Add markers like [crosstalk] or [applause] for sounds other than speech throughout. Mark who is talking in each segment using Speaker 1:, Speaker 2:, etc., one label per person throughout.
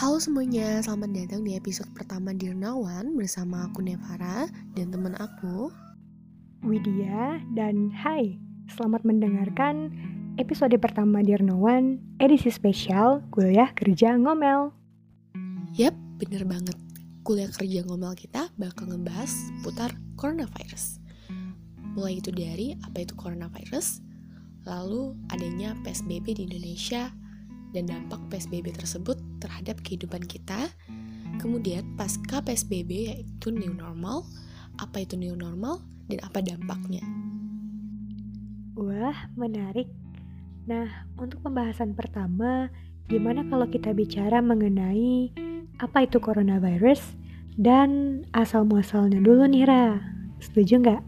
Speaker 1: Halo semuanya, selamat datang di episode pertama Dirnawan bersama aku Nevara dan teman aku.
Speaker 2: Widya dan hai Selamat mendengarkan episode pertama Dirnawan edisi spesial kuliah kerja ngomel.
Speaker 1: Yap, bener banget. Kuliah kerja ngomel kita bakal ngebahas putar coronavirus. Mulai itu dari apa itu coronavirus Lalu adanya PSBB di Indonesia dan dampak PSBB tersebut terhadap kehidupan kita. Kemudian pasca PSBB yaitu new normal, apa itu new normal dan apa dampaknya.
Speaker 2: Wah, menarik. Nah, untuk pembahasan pertama, gimana kalau kita bicara mengenai apa itu coronavirus dan asal muasalnya dulu nih Ra? Setuju nggak?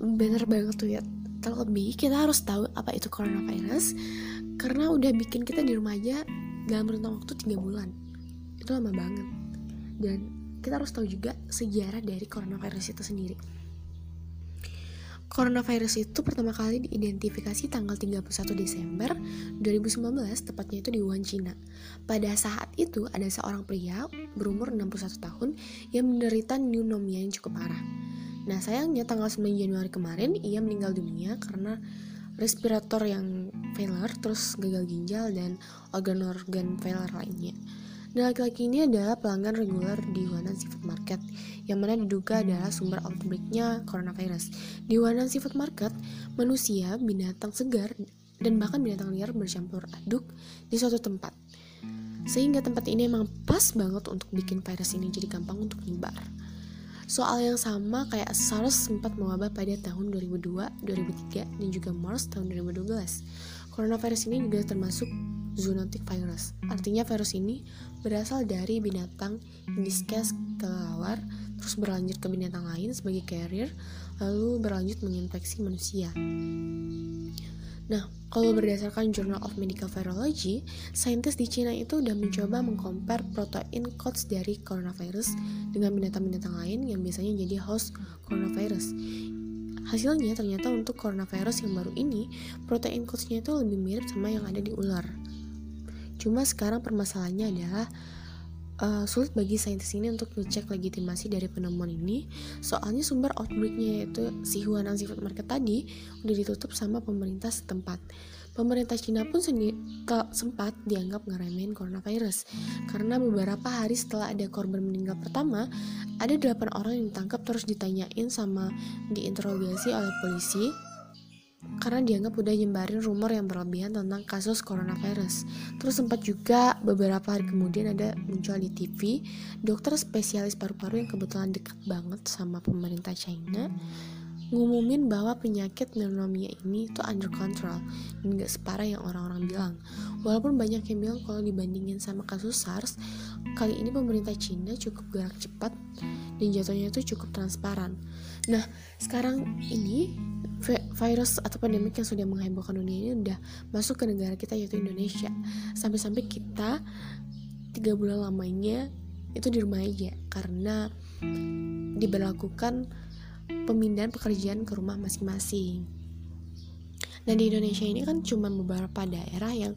Speaker 1: Bener banget tuh ya. Terlebih kita harus tahu apa itu coronavirus karena udah bikin kita di rumah aja dalam rentang waktu 3 bulan itu lama banget dan kita harus tahu juga sejarah dari coronavirus itu sendiri Coronavirus itu pertama kali diidentifikasi tanggal 31 Desember 2019, tepatnya itu di Wuhan, China. Pada saat itu, ada seorang pria berumur 61 tahun yang menderita pneumonia yang cukup parah. Nah, sayangnya tanggal 9 Januari kemarin, ia meninggal dunia karena respirator yang failure, terus gagal ginjal dan organ-organ failure lainnya. Dan laki-laki ini adalah pelanggan reguler di Wanan Seafood Market, yang mana diduga adalah sumber outbreaknya coronavirus. Di Wanan Seafood Market, manusia, binatang segar, dan bahkan binatang liar bercampur aduk di suatu tempat. Sehingga tempat ini emang pas banget untuk bikin virus ini jadi gampang untuk nyebar. Soal yang sama kayak SARS sempat mewabah pada tahun 2002, 2003, dan juga MERS tahun 2012. Coronavirus ini juga termasuk zoonotic virus. Artinya virus ini berasal dari binatang diskas kelelawar, terus berlanjut ke binatang lain sebagai carrier, lalu berlanjut menginfeksi manusia. Nah, kalau berdasarkan Journal of Medical Virology, saintis di Cina itu udah mencoba mengcompare protein codes dari coronavirus dengan binatang-binatang lain yang biasanya jadi host coronavirus. Hasilnya ternyata untuk coronavirus yang baru ini, protein codesnya itu lebih mirip sama yang ada di ular. Cuma sekarang permasalahannya adalah uh, sulit bagi saintis ini untuk ngecek legitimasi dari penemuan ini. Soalnya sumber outbreaknya yaitu si Huanan Seafood Market tadi udah ditutup sama pemerintah setempat. Pemerintah Cina pun sempat dianggap ngeremehin coronavirus. Karena beberapa hari setelah ada korban meninggal pertama ada 8 orang yang ditangkap terus ditanyain sama diinterogasi oleh polisi karena dianggap udah nyebarin rumor yang berlebihan tentang kasus coronavirus. Terus sempat juga beberapa hari kemudian ada muncul di TV dokter spesialis paru-paru yang kebetulan dekat banget sama pemerintah China ngumumin bahwa penyakit pneumonia ini tuh under control dan gak separah yang orang-orang bilang. Walaupun banyak yang bilang kalau dibandingin sama kasus SARS, kali ini pemerintah China cukup gerak cepat dan jatuhnya itu cukup transparan. Nah, sekarang ini virus atau pandemik yang sudah menghebohkan dunia ini udah masuk ke negara kita yaitu Indonesia. Sampai-sampai kita tiga bulan lamanya itu di rumah aja. Karena diberlakukan pemindahan pekerjaan ke rumah masing-masing. Dan di Indonesia ini kan cuma beberapa daerah yang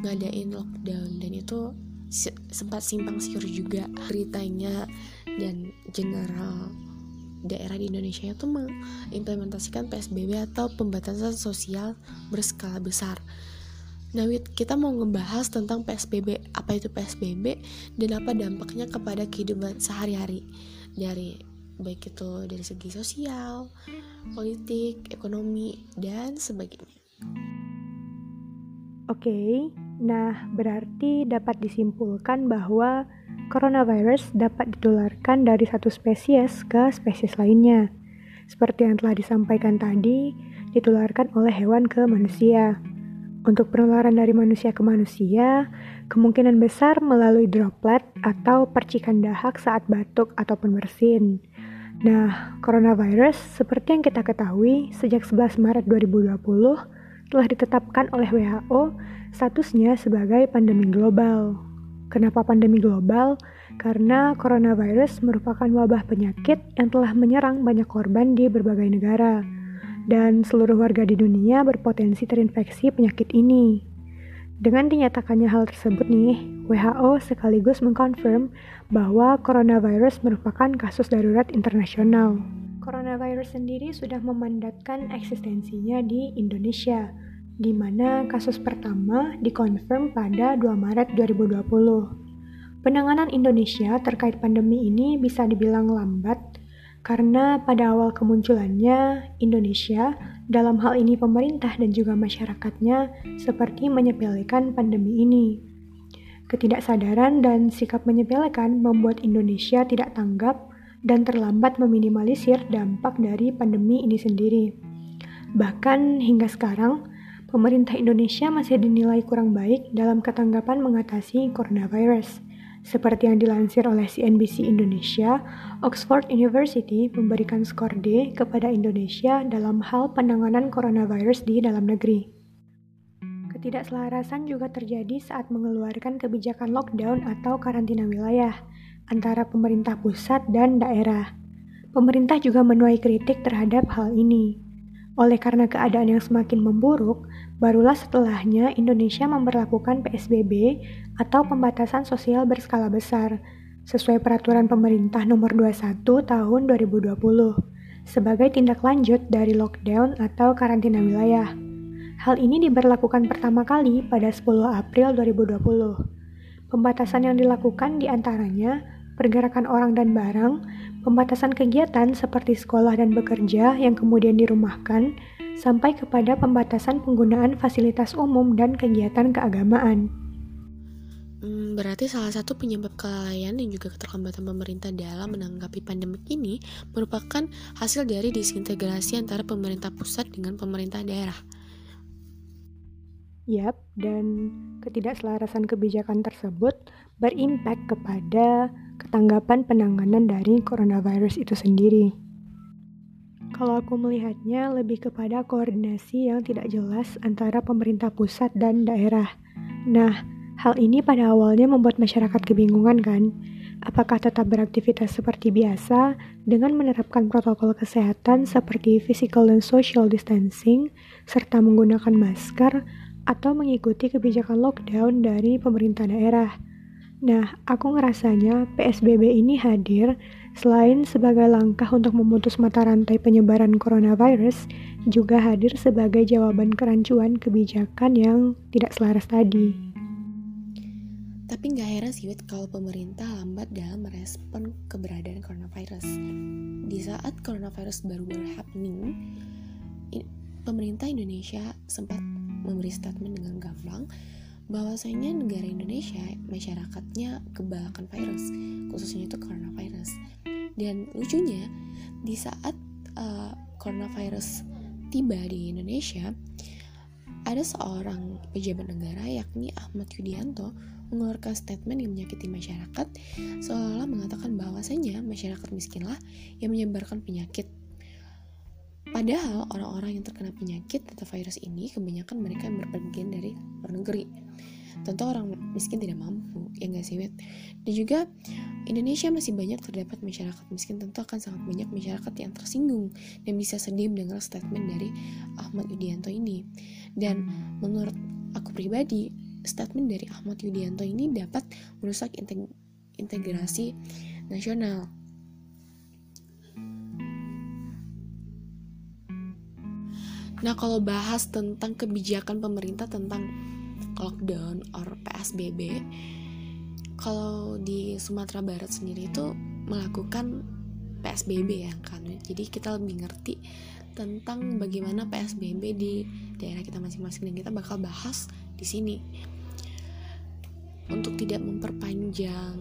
Speaker 1: ngadain lockdown. Dan itu sempat simpang siur juga beritanya dan general daerah di Indonesia itu mengimplementasikan PSBB atau pembatasan sosial berskala besar. Nah, kita mau ngebahas tentang PSBB, apa itu PSBB dan apa dampaknya kepada kehidupan sehari-hari? Dari baik itu dari segi sosial, politik, ekonomi dan sebagainya.
Speaker 2: Oke, nah berarti dapat disimpulkan bahwa coronavirus dapat ditularkan dari satu spesies ke spesies lainnya. Seperti yang telah disampaikan tadi, ditularkan oleh hewan ke manusia. Untuk penularan dari manusia ke manusia, kemungkinan besar melalui droplet atau percikan dahak saat batuk ataupun bersin. Nah, coronavirus seperti yang kita ketahui sejak 11 Maret 2020 telah ditetapkan oleh WHO statusnya sebagai pandemi global. Kenapa pandemi global? Karena coronavirus merupakan wabah penyakit yang telah menyerang banyak korban di berbagai negara, dan seluruh warga di dunia berpotensi terinfeksi penyakit ini. Dengan dinyatakannya hal tersebut nih, WHO sekaligus mengkonfirm bahwa coronavirus merupakan kasus darurat internasional. Coronavirus sendiri sudah memandatkan eksistensinya di Indonesia, di mana kasus pertama dikonfirm pada 2 Maret 2020. Penanganan Indonesia terkait pandemi ini bisa dibilang lambat karena pada awal kemunculannya Indonesia dalam hal ini pemerintah dan juga masyarakatnya seperti menyepelekan pandemi ini. Ketidaksadaran dan sikap menyepelekan membuat Indonesia tidak tanggap dan terlambat meminimalisir dampak dari pandemi ini sendiri. Bahkan hingga sekarang, pemerintah Indonesia masih dinilai kurang baik dalam ketanggapan mengatasi coronavirus. Seperti yang dilansir oleh CNBC Indonesia, Oxford University memberikan skor D kepada Indonesia dalam hal penanganan coronavirus di dalam negeri. Ketidakselarasan juga terjadi saat mengeluarkan kebijakan lockdown atau karantina wilayah antara pemerintah pusat dan daerah. Pemerintah juga menuai kritik terhadap hal ini. Oleh karena keadaan yang semakin memburuk, barulah setelahnya Indonesia memperlakukan PSBB atau pembatasan sosial berskala besar sesuai peraturan pemerintah nomor 21 tahun 2020 sebagai tindak lanjut dari lockdown atau karantina wilayah. Hal ini diberlakukan pertama kali pada 10 April 2020. Pembatasan yang dilakukan di antaranya pergerakan orang dan barang, pembatasan kegiatan seperti sekolah dan bekerja yang kemudian dirumahkan, sampai kepada pembatasan penggunaan fasilitas umum dan kegiatan keagamaan.
Speaker 1: Hmm, berarti salah satu penyebab kelalaian dan juga keterlambatan pemerintah dalam menanggapi pandemi ini merupakan hasil dari disintegrasi antara pemerintah pusat dengan pemerintah daerah.
Speaker 2: Yap, dan ketidakselarasan kebijakan tersebut berimpak kepada ketanggapan penanganan dari coronavirus itu sendiri. Kalau aku melihatnya lebih kepada koordinasi yang tidak jelas antara pemerintah pusat dan daerah. Nah, hal ini pada awalnya membuat masyarakat kebingungan kan? Apakah tetap beraktivitas seperti biasa dengan menerapkan protokol kesehatan seperti physical dan social distancing serta menggunakan masker atau mengikuti kebijakan lockdown dari pemerintah daerah. Nah, aku ngerasanya PSBB ini hadir selain sebagai langkah untuk memutus mata rantai penyebaran coronavirus, juga hadir sebagai jawaban kerancuan kebijakan yang tidak selaras tadi.
Speaker 1: Tapi nggak heran sih, kalau pemerintah lambat dalam merespon keberadaan coronavirus. Di saat coronavirus baru-baru pemerintah Indonesia sempat memberi statement dengan gamblang bahwasanya negara Indonesia masyarakatnya kebalakan virus khususnya itu coronavirus dan lucunya di saat uh, coronavirus tiba di Indonesia ada seorang pejabat negara yakni Ahmad Yudianto mengeluarkan statement yang menyakiti masyarakat seolah-olah mengatakan bahwasanya masyarakat miskinlah yang menyebarkan penyakit Padahal orang-orang yang terkena penyakit atau virus ini kebanyakan mereka yang berpergian dari luar negeri. Tentu orang miskin tidak mampu, ya nggak sih, Wet? Dan juga Indonesia masih banyak terdapat masyarakat miskin, tentu akan sangat banyak masyarakat yang tersinggung dan bisa sedih mendengar statement dari Ahmad Yudianto ini. Dan menurut aku pribadi, statement dari Ahmad Yudianto ini dapat merusak integrasi nasional Nah, kalau bahas tentang kebijakan pemerintah tentang lockdown or PSBB, kalau di Sumatera Barat sendiri itu melakukan PSBB ya kan. Jadi kita lebih ngerti tentang bagaimana PSBB di daerah kita masing-masing dan kita bakal bahas di sini. Untuk tidak memperpanjang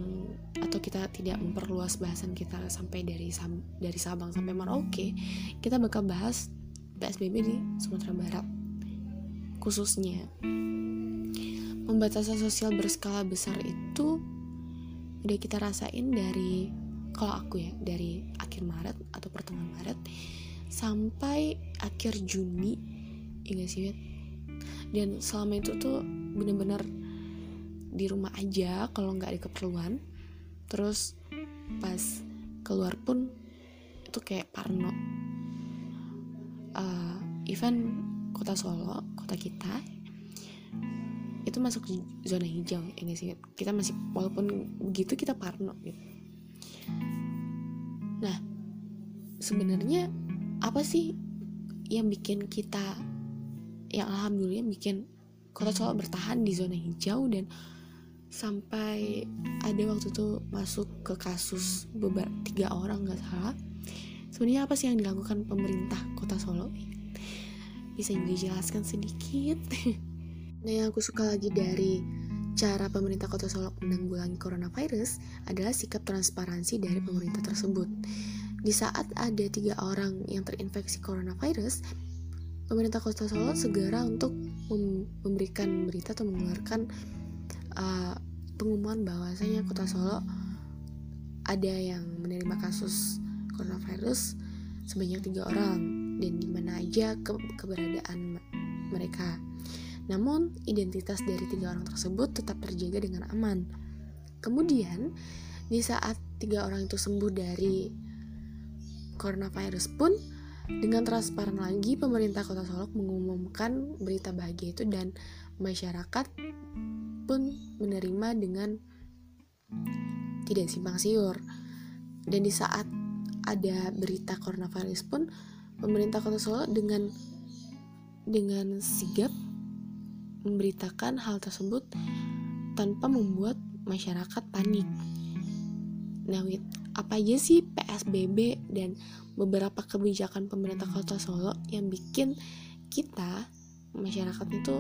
Speaker 1: atau kita tidak memperluas bahasan kita sampai dari dari Sabang sampai Merauke, kita bakal bahas PSBB di Sumatera Barat khususnya. Pembatasan sosial berskala besar itu udah kita rasain dari kalau aku ya dari akhir Maret atau pertengahan Maret sampai akhir Juni ya sih dan selama itu tuh bener-bener di rumah aja kalau nggak ada keperluan. Terus pas keluar pun itu kayak parno. Uh, even kota Solo kota kita itu masuk zona hijau ini sih? Kita masih walaupun begitu kita parno gitu. Nah sebenarnya apa sih yang bikin kita yang alhamdulillah bikin kota Solo bertahan di zona hijau dan sampai ada waktu itu masuk ke kasus beberapa tiga orang nggak salah? Sebenarnya apa sih yang dilakukan pemerintah kota Solo bisa dijelaskan sedikit. [laughs] Nah yang aku suka lagi dari cara pemerintah kota Solo menanggulangi coronavirus adalah sikap transparansi dari pemerintah tersebut. Di saat ada tiga orang yang terinfeksi coronavirus pemerintah kota Solo segera untuk memberikan berita atau mengeluarkan uh, pengumuman bahwasanya kota Solo ada yang menerima kasus coronavirus sebanyak tiga orang dan di mana aja ke keberadaan mereka. Namun identitas dari tiga orang tersebut tetap terjaga dengan aman. Kemudian di saat tiga orang itu sembuh dari coronavirus pun dengan transparan lagi pemerintah Kota Solo mengumumkan berita bahagia itu dan masyarakat pun menerima dengan tidak simpang siur. Dan di saat ada berita coronavirus pun pemerintah Kota Solo dengan dengan sigap memberitakan hal tersebut tanpa membuat masyarakat panik. Nah, Wit, apa aja sih PSBB dan beberapa kebijakan pemerintah Kota Solo yang bikin kita masyarakat itu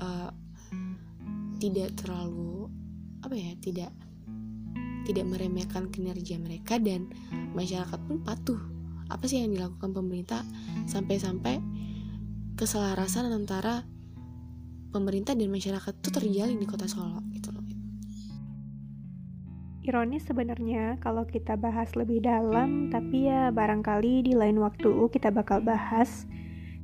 Speaker 1: uh, tidak terlalu apa ya tidak tidak meremehkan kinerja mereka dan masyarakat pun patuh apa sih yang dilakukan pemerintah sampai-sampai keselarasan antara pemerintah dan masyarakat itu terjalin di kota Solo gitu loh
Speaker 3: Ironis sebenarnya kalau kita bahas lebih dalam, tapi ya barangkali di lain waktu kita bakal bahas.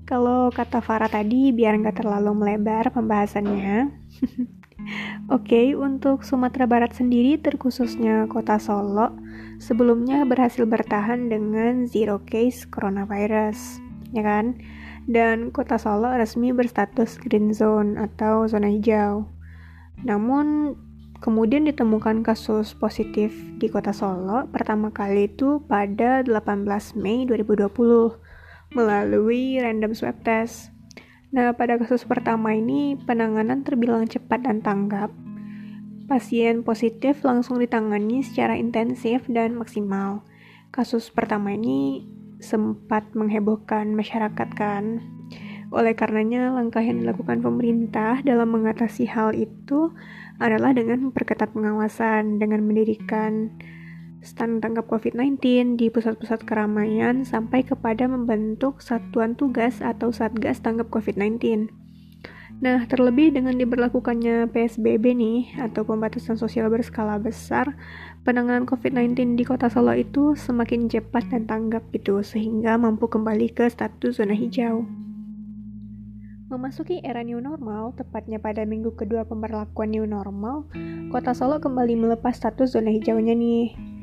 Speaker 3: Kalau kata Farah tadi, biar nggak terlalu melebar pembahasannya. [laughs] Oke, untuk Sumatera Barat sendiri, terkhususnya kota Solo, sebelumnya berhasil bertahan dengan zero case coronavirus, ya kan? Dan kota Solo resmi berstatus green zone atau zona hijau. Namun, kemudian ditemukan kasus positif di kota Solo pertama kali itu pada 18 Mei 2020 melalui random swab test. Nah, pada kasus pertama ini penanganan terbilang cepat dan tanggap. Pasien positif langsung ditangani secara intensif dan maksimal. Kasus pertama ini sempat menghebohkan masyarakat kan. Oleh karenanya, langkah yang dilakukan pemerintah dalam mengatasi hal itu adalah dengan memperketat pengawasan, dengan mendirikan stand tanggap COVID-19 di pusat-pusat keramaian sampai kepada membentuk satuan tugas atau satgas tanggap COVID-19. Nah, terlebih dengan diberlakukannya PSBB nih, atau pembatasan sosial berskala besar, penanganan COVID-19 di kota Solo itu semakin cepat dan tanggap gitu, sehingga mampu kembali ke status zona hijau. Memasuki era new normal, tepatnya pada minggu kedua pemberlakuan new normal, kota Solo kembali melepas status zona hijaunya nih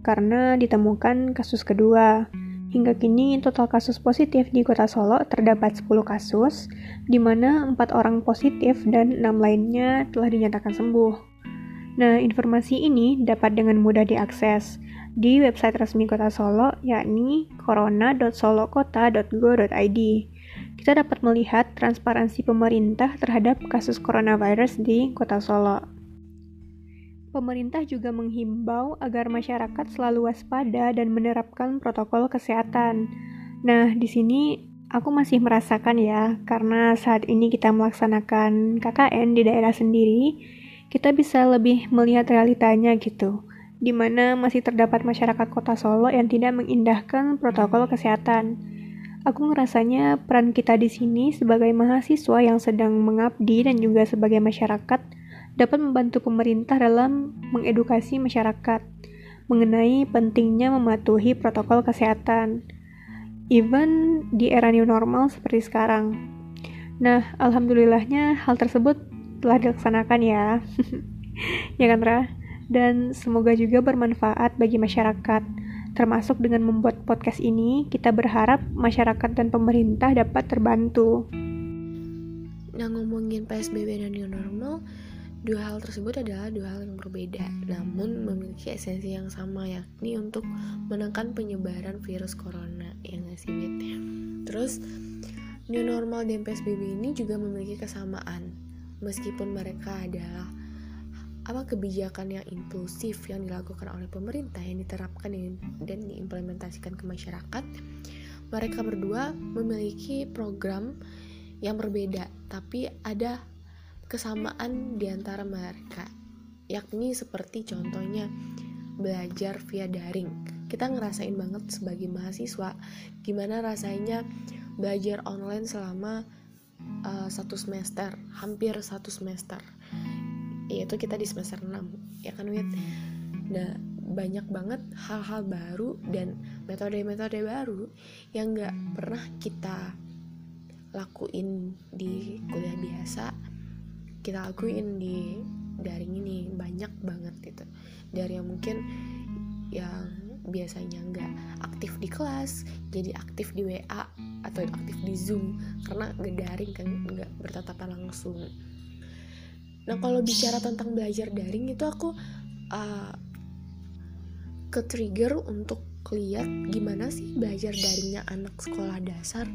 Speaker 3: karena ditemukan kasus kedua. Hingga kini total kasus positif di kota Solo terdapat 10 kasus, di mana 4 orang positif dan 6 lainnya telah dinyatakan sembuh. Nah, informasi ini dapat dengan mudah diakses di website resmi kota Solo, yakni corona.solokota.go.id. Kita dapat melihat transparansi pemerintah terhadap kasus coronavirus di kota Solo. Pemerintah juga menghimbau agar masyarakat selalu waspada dan menerapkan protokol kesehatan. Nah, di sini aku masih merasakan ya, karena saat ini kita melaksanakan KKN di daerah sendiri, kita bisa lebih melihat realitanya gitu, di mana masih terdapat masyarakat kota Solo yang tidak mengindahkan protokol kesehatan. Aku ngerasanya peran kita di sini sebagai mahasiswa yang sedang mengabdi dan juga sebagai masyarakat dapat membantu pemerintah dalam mengedukasi masyarakat mengenai pentingnya mematuhi protokol kesehatan, even di era new normal seperti sekarang. Nah, alhamdulillahnya hal tersebut telah dilaksanakan ya. [laughs] ya kan, Ra? Dan semoga juga bermanfaat bagi masyarakat. Termasuk dengan membuat podcast ini, kita berharap masyarakat dan pemerintah dapat terbantu.
Speaker 1: Nah ngomongin PSBB dan new normal, dua hal tersebut adalah dua hal yang berbeda, namun memiliki esensi yang sama yakni untuk menekan penyebaran virus corona yang nggak sih Terus new normal dan PSBB ini juga memiliki kesamaan, meskipun mereka adalah apa kebijakan yang impulsif yang dilakukan oleh pemerintah yang diterapkan dan diimplementasikan ke masyarakat mereka berdua memiliki program yang berbeda tapi ada kesamaan di antara mereka yakni seperti contohnya belajar via daring. Kita ngerasain banget sebagai mahasiswa gimana rasanya belajar online selama uh, satu semester hampir satu semester. Yaitu kita di semester 6 ya kan Wit? Nah banyak banget hal-hal baru dan metode-metode baru yang gak pernah kita lakuin di kuliah biasa kita lakuin di daring ini. Banyak banget gitu. Dari yang mungkin yang biasanya nggak aktif di kelas jadi aktif di WA atau aktif di Zoom. Karena nggak daring kan nggak bertatapan langsung. Nah kalau bicara tentang belajar daring itu aku uh, ke trigger untuk lihat gimana sih belajar daringnya anak sekolah dasar.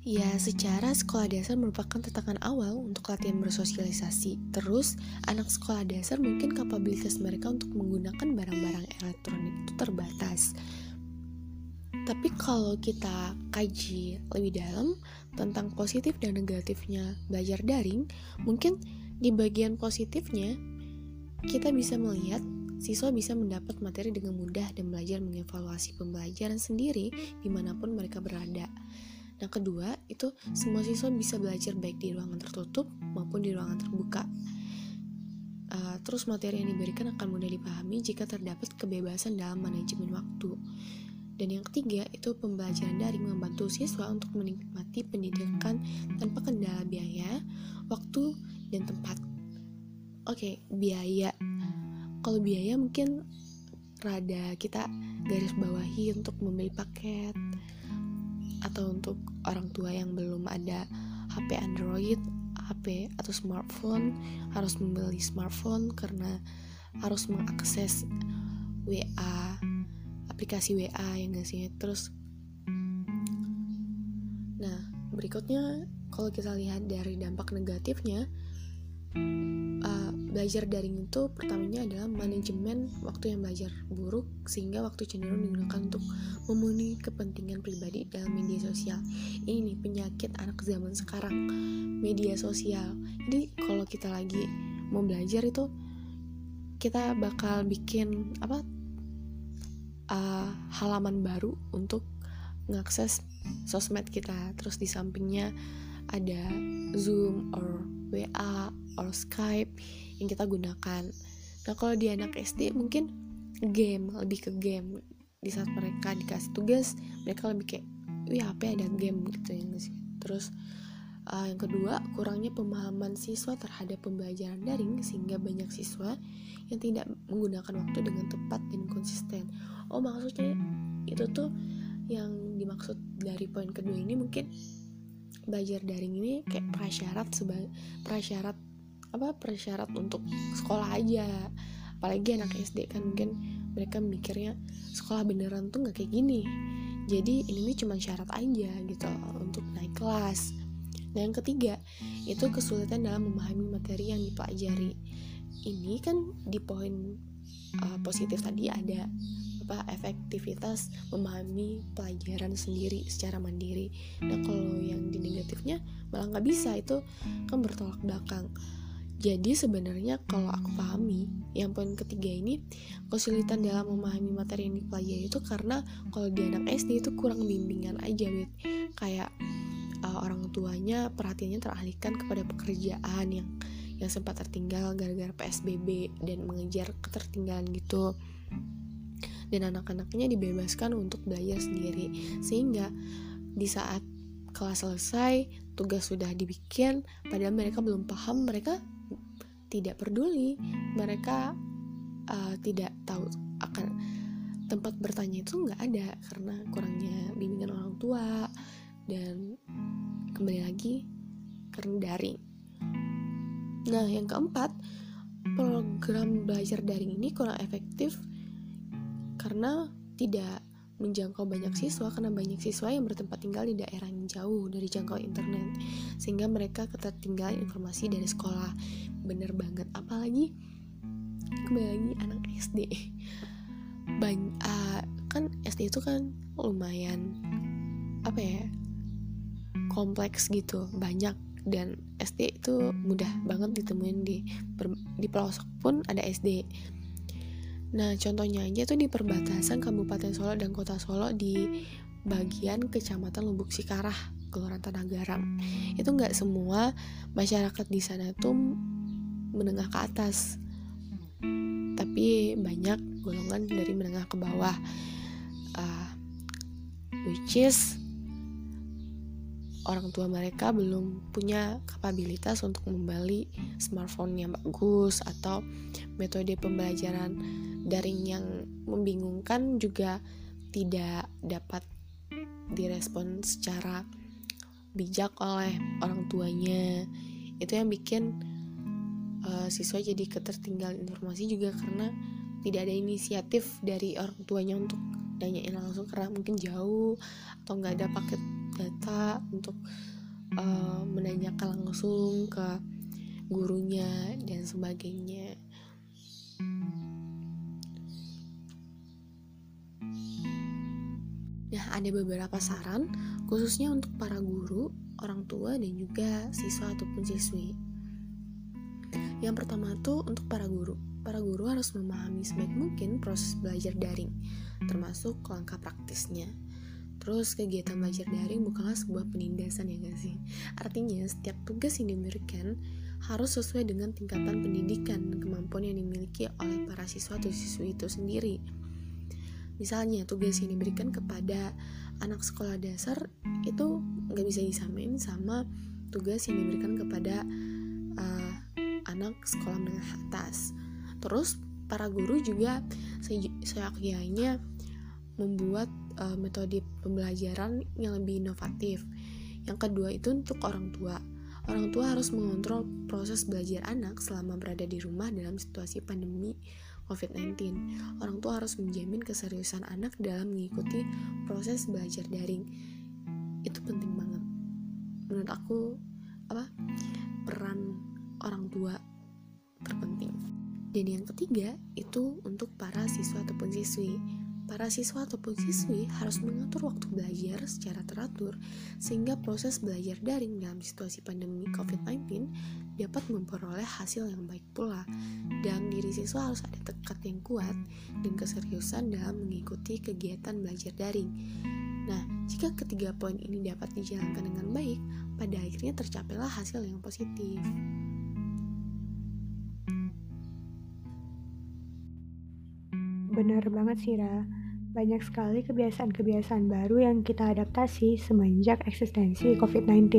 Speaker 1: Ya, secara sekolah dasar merupakan tetakan awal untuk latihan bersosialisasi. Terus, anak sekolah dasar mungkin kapabilitas mereka untuk menggunakan barang-barang elektronik itu terbatas. Tapi kalau kita kaji lebih dalam, tentang positif dan negatifnya belajar daring, mungkin di bagian positifnya kita bisa melihat siswa bisa mendapat materi dengan mudah dan belajar mengevaluasi pembelajaran sendiri di mana pun mereka berada. Nah kedua, itu semua siswa bisa belajar baik di ruangan tertutup maupun di ruangan terbuka. Uh, terus materi yang diberikan akan mudah dipahami jika terdapat kebebasan dalam manajemen waktu. Dan yang ketiga itu pembelajaran daring membantu siswa untuk menikmati pendidikan tanpa kendala biaya, waktu, dan tempat. Oke, okay, biaya. Kalau biaya mungkin rada kita garis bawahi untuk membeli paket atau untuk orang tua yang belum ada HP Android, HP atau smartphone harus membeli smartphone karena harus mengakses WA aplikasi WA yang gak sih? Terus nah berikutnya kalau kita lihat dari dampak negatifnya uh, belajar daring itu pertamanya adalah manajemen waktu yang belajar buruk sehingga waktu cenderung digunakan untuk memenuhi kepentingan pribadi dalam media sosial. Ini penyakit anak zaman sekarang media sosial. Jadi kalau kita lagi mau belajar itu kita bakal bikin apa uh, halaman baru untuk mengakses sosmed kita. Terus di sampingnya ada Zoom or WA or Skype yang kita gunakan. Nah kalau di anak SD mungkin game lebih ke game. Di saat mereka dikasih tugas mereka lebih kayak wih apa ada game? Gitu ya sih. Terus uh, yang kedua kurangnya pemahaman siswa terhadap pembelajaran daring sehingga banyak siswa yang tidak menggunakan waktu dengan tepat dan konsisten. Oh maksudnya itu tuh yang dimaksud dari poin kedua ini mungkin belajar daring ini kayak prasyarat sebagai prasyarat apa prasyarat untuk sekolah aja. Apalagi anak SD kan mungkin mereka mikirnya sekolah beneran tuh nggak kayak gini. Jadi ini cuma syarat aja gitu untuk naik kelas. Nah yang ketiga itu kesulitan dalam memahami materi yang dipelajari. Ini kan di poin uh, positif tadi ada apa efektivitas memahami pelajaran sendiri secara mandiri. Nah kalau yang di negatifnya malah nggak bisa. Itu kan bertolak belakang. Jadi sebenarnya kalau aku pahami yang poin ketiga ini kesulitan dalam memahami materi yang dipelajari itu karena kalau di anak SD itu kurang bimbingan aja wit. Kayak uh, orang tuanya perhatiannya teralihkan kepada pekerjaan yang yang sempat tertinggal gara-gara PSBB dan mengejar ketertinggalan gitu dan anak-anaknya dibebaskan untuk belajar sendiri. Sehingga di saat kelas selesai tugas sudah dibikin padahal mereka belum paham mereka tidak peduli. Mereka uh, tidak tahu akan tempat bertanya itu nggak ada karena kurangnya bimbingan orang tua. Dan kembali lagi karena daring. Nah yang keempat program belajar daring ini kurang efektif karena tidak menjangkau banyak siswa karena banyak siswa yang bertempat tinggal di daerah yang jauh dari jangkau internet. Sehingga mereka ketertinggalan informasi dari sekolah. Bener banget. Apalagi kembali lagi anak SD banyak uh, kan SD itu kan lumayan apa ya kompleks gitu banyak. Dan SD itu mudah banget ditemuin di di pelosok pun ada SD Nah, contohnya aja tuh di perbatasan Kabupaten Solo dan Kota Solo di bagian Kecamatan Lubuk Sikarah, Kelurahan Tanah Garam. Itu nggak semua masyarakat di sana tuh menengah ke atas, tapi banyak golongan dari menengah ke bawah, uh, which is orang tua mereka belum punya kapabilitas untuk membeli smartphone yang bagus atau metode pembelajaran daring yang membingungkan juga tidak dapat direspon secara bijak oleh orang tuanya. Itu yang bikin uh, siswa jadi ketertinggalan informasi juga karena tidak ada inisiatif dari orang tuanya untuk nanyain langsung karena mungkin jauh atau nggak ada paket data untuk uh, menanyakan langsung ke gurunya dan sebagainya ada beberapa saran khususnya untuk para guru, orang tua, dan juga siswa ataupun siswi. Yang pertama tuh untuk para guru. Para guru harus memahami sebaik mungkin proses belajar daring, termasuk langkah praktisnya. Terus kegiatan belajar daring bukanlah sebuah penindasan ya gak sih? Artinya setiap tugas yang diberikan harus sesuai dengan tingkatan pendidikan dan kemampuan yang dimiliki oleh para siswa atau siswi itu sendiri. Misalnya tugas yang diberikan kepada anak sekolah dasar itu nggak bisa disamain sama tugas yang diberikan kepada uh, anak sekolah menengah atas. Terus para guru juga seyogyanya membuat uh, metode pembelajaran yang lebih inovatif. Yang kedua itu untuk orang tua. Orang tua harus mengontrol proses belajar anak selama berada di rumah dalam situasi pandemi COVID-19. Orang tua harus menjamin keseriusan anak dalam mengikuti proses belajar daring. Itu penting banget. Menurut aku, apa? Peran orang tua terpenting. Dan yang ketiga itu untuk para siswa ataupun siswi Para siswa ataupun siswi harus mengatur waktu belajar secara teratur sehingga proses belajar daring dalam situasi pandemi COVID-19 dapat memperoleh hasil yang baik pula. Dalam diri siswa harus ada tekad yang kuat dan keseriusan dalam mengikuti kegiatan belajar daring. Nah, jika ketiga poin ini dapat dijalankan dengan baik, pada akhirnya tercapailah hasil yang positif.
Speaker 2: Benar banget sih, Ra. Banyak sekali kebiasaan-kebiasaan baru yang kita adaptasi semenjak eksistensi COVID-19.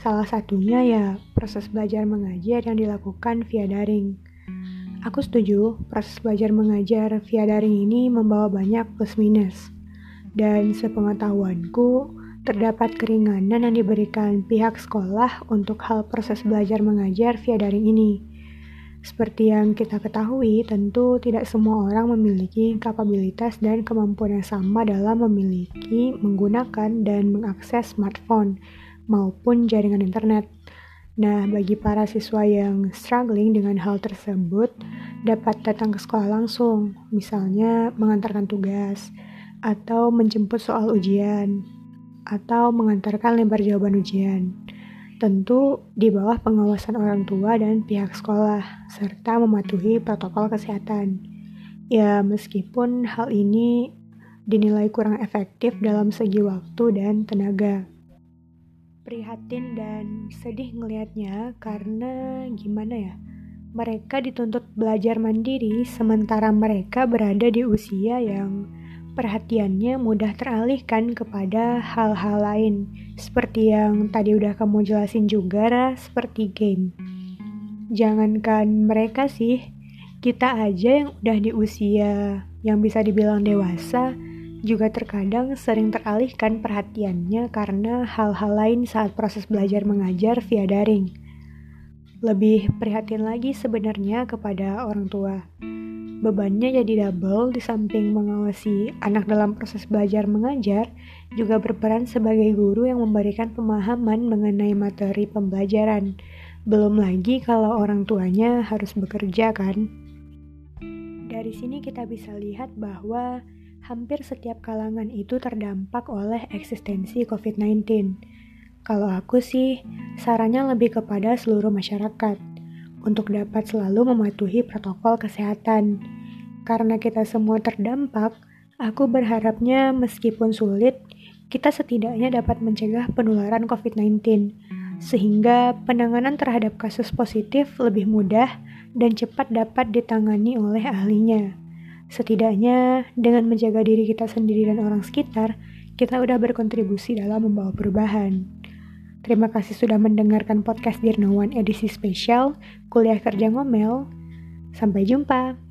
Speaker 2: Salah satunya ya proses belajar mengajar yang dilakukan via daring. Aku setuju, proses belajar mengajar via daring ini membawa banyak plus minus. Dan sepengetahuanku, terdapat keringanan yang diberikan pihak sekolah untuk hal proses belajar mengajar via daring ini. Seperti yang kita ketahui, tentu tidak semua orang memiliki kapabilitas dan kemampuan yang sama dalam memiliki, menggunakan, dan mengakses smartphone maupun jaringan internet. Nah, bagi para siswa yang struggling dengan hal tersebut, dapat datang ke sekolah langsung, misalnya mengantarkan tugas, atau menjemput soal ujian, atau mengantarkan lembar jawaban ujian tentu di bawah pengawasan orang tua dan pihak sekolah, serta mematuhi protokol kesehatan. Ya, meskipun hal ini dinilai kurang efektif dalam segi waktu dan tenaga. Prihatin dan sedih ngelihatnya karena gimana ya? Mereka dituntut belajar mandiri sementara mereka berada di usia yang perhatiannya mudah teralihkan kepada hal-hal lain, seperti yang tadi udah kamu jelasin juga, seperti game. Jangankan mereka sih, kita aja yang udah di usia yang bisa dibilang dewasa, juga terkadang sering teralihkan perhatiannya karena hal-hal lain saat proses belajar mengajar via daring. Lebih prihatin lagi sebenarnya kepada orang tua. Bebannya jadi double di samping mengawasi anak dalam proses belajar mengajar, juga berperan sebagai guru yang memberikan pemahaman mengenai materi pembelajaran. Belum lagi kalau orang tuanya harus bekerja kan. Dari sini kita bisa lihat bahwa hampir setiap kalangan itu terdampak oleh eksistensi COVID-19. Kalau aku sih, sarannya lebih kepada seluruh masyarakat untuk dapat selalu mematuhi protokol kesehatan. Karena kita semua terdampak, aku berharapnya meskipun sulit, kita setidaknya dapat mencegah penularan COVID-19, sehingga penanganan terhadap kasus positif lebih mudah dan cepat dapat ditangani oleh ahlinya. Setidaknya, dengan menjaga diri kita sendiri dan orang sekitar, kita udah berkontribusi dalam membawa perubahan. Terima kasih sudah mendengarkan podcast Dirnawan edisi spesial Kuliah Kerja Ngomel. Sampai jumpa.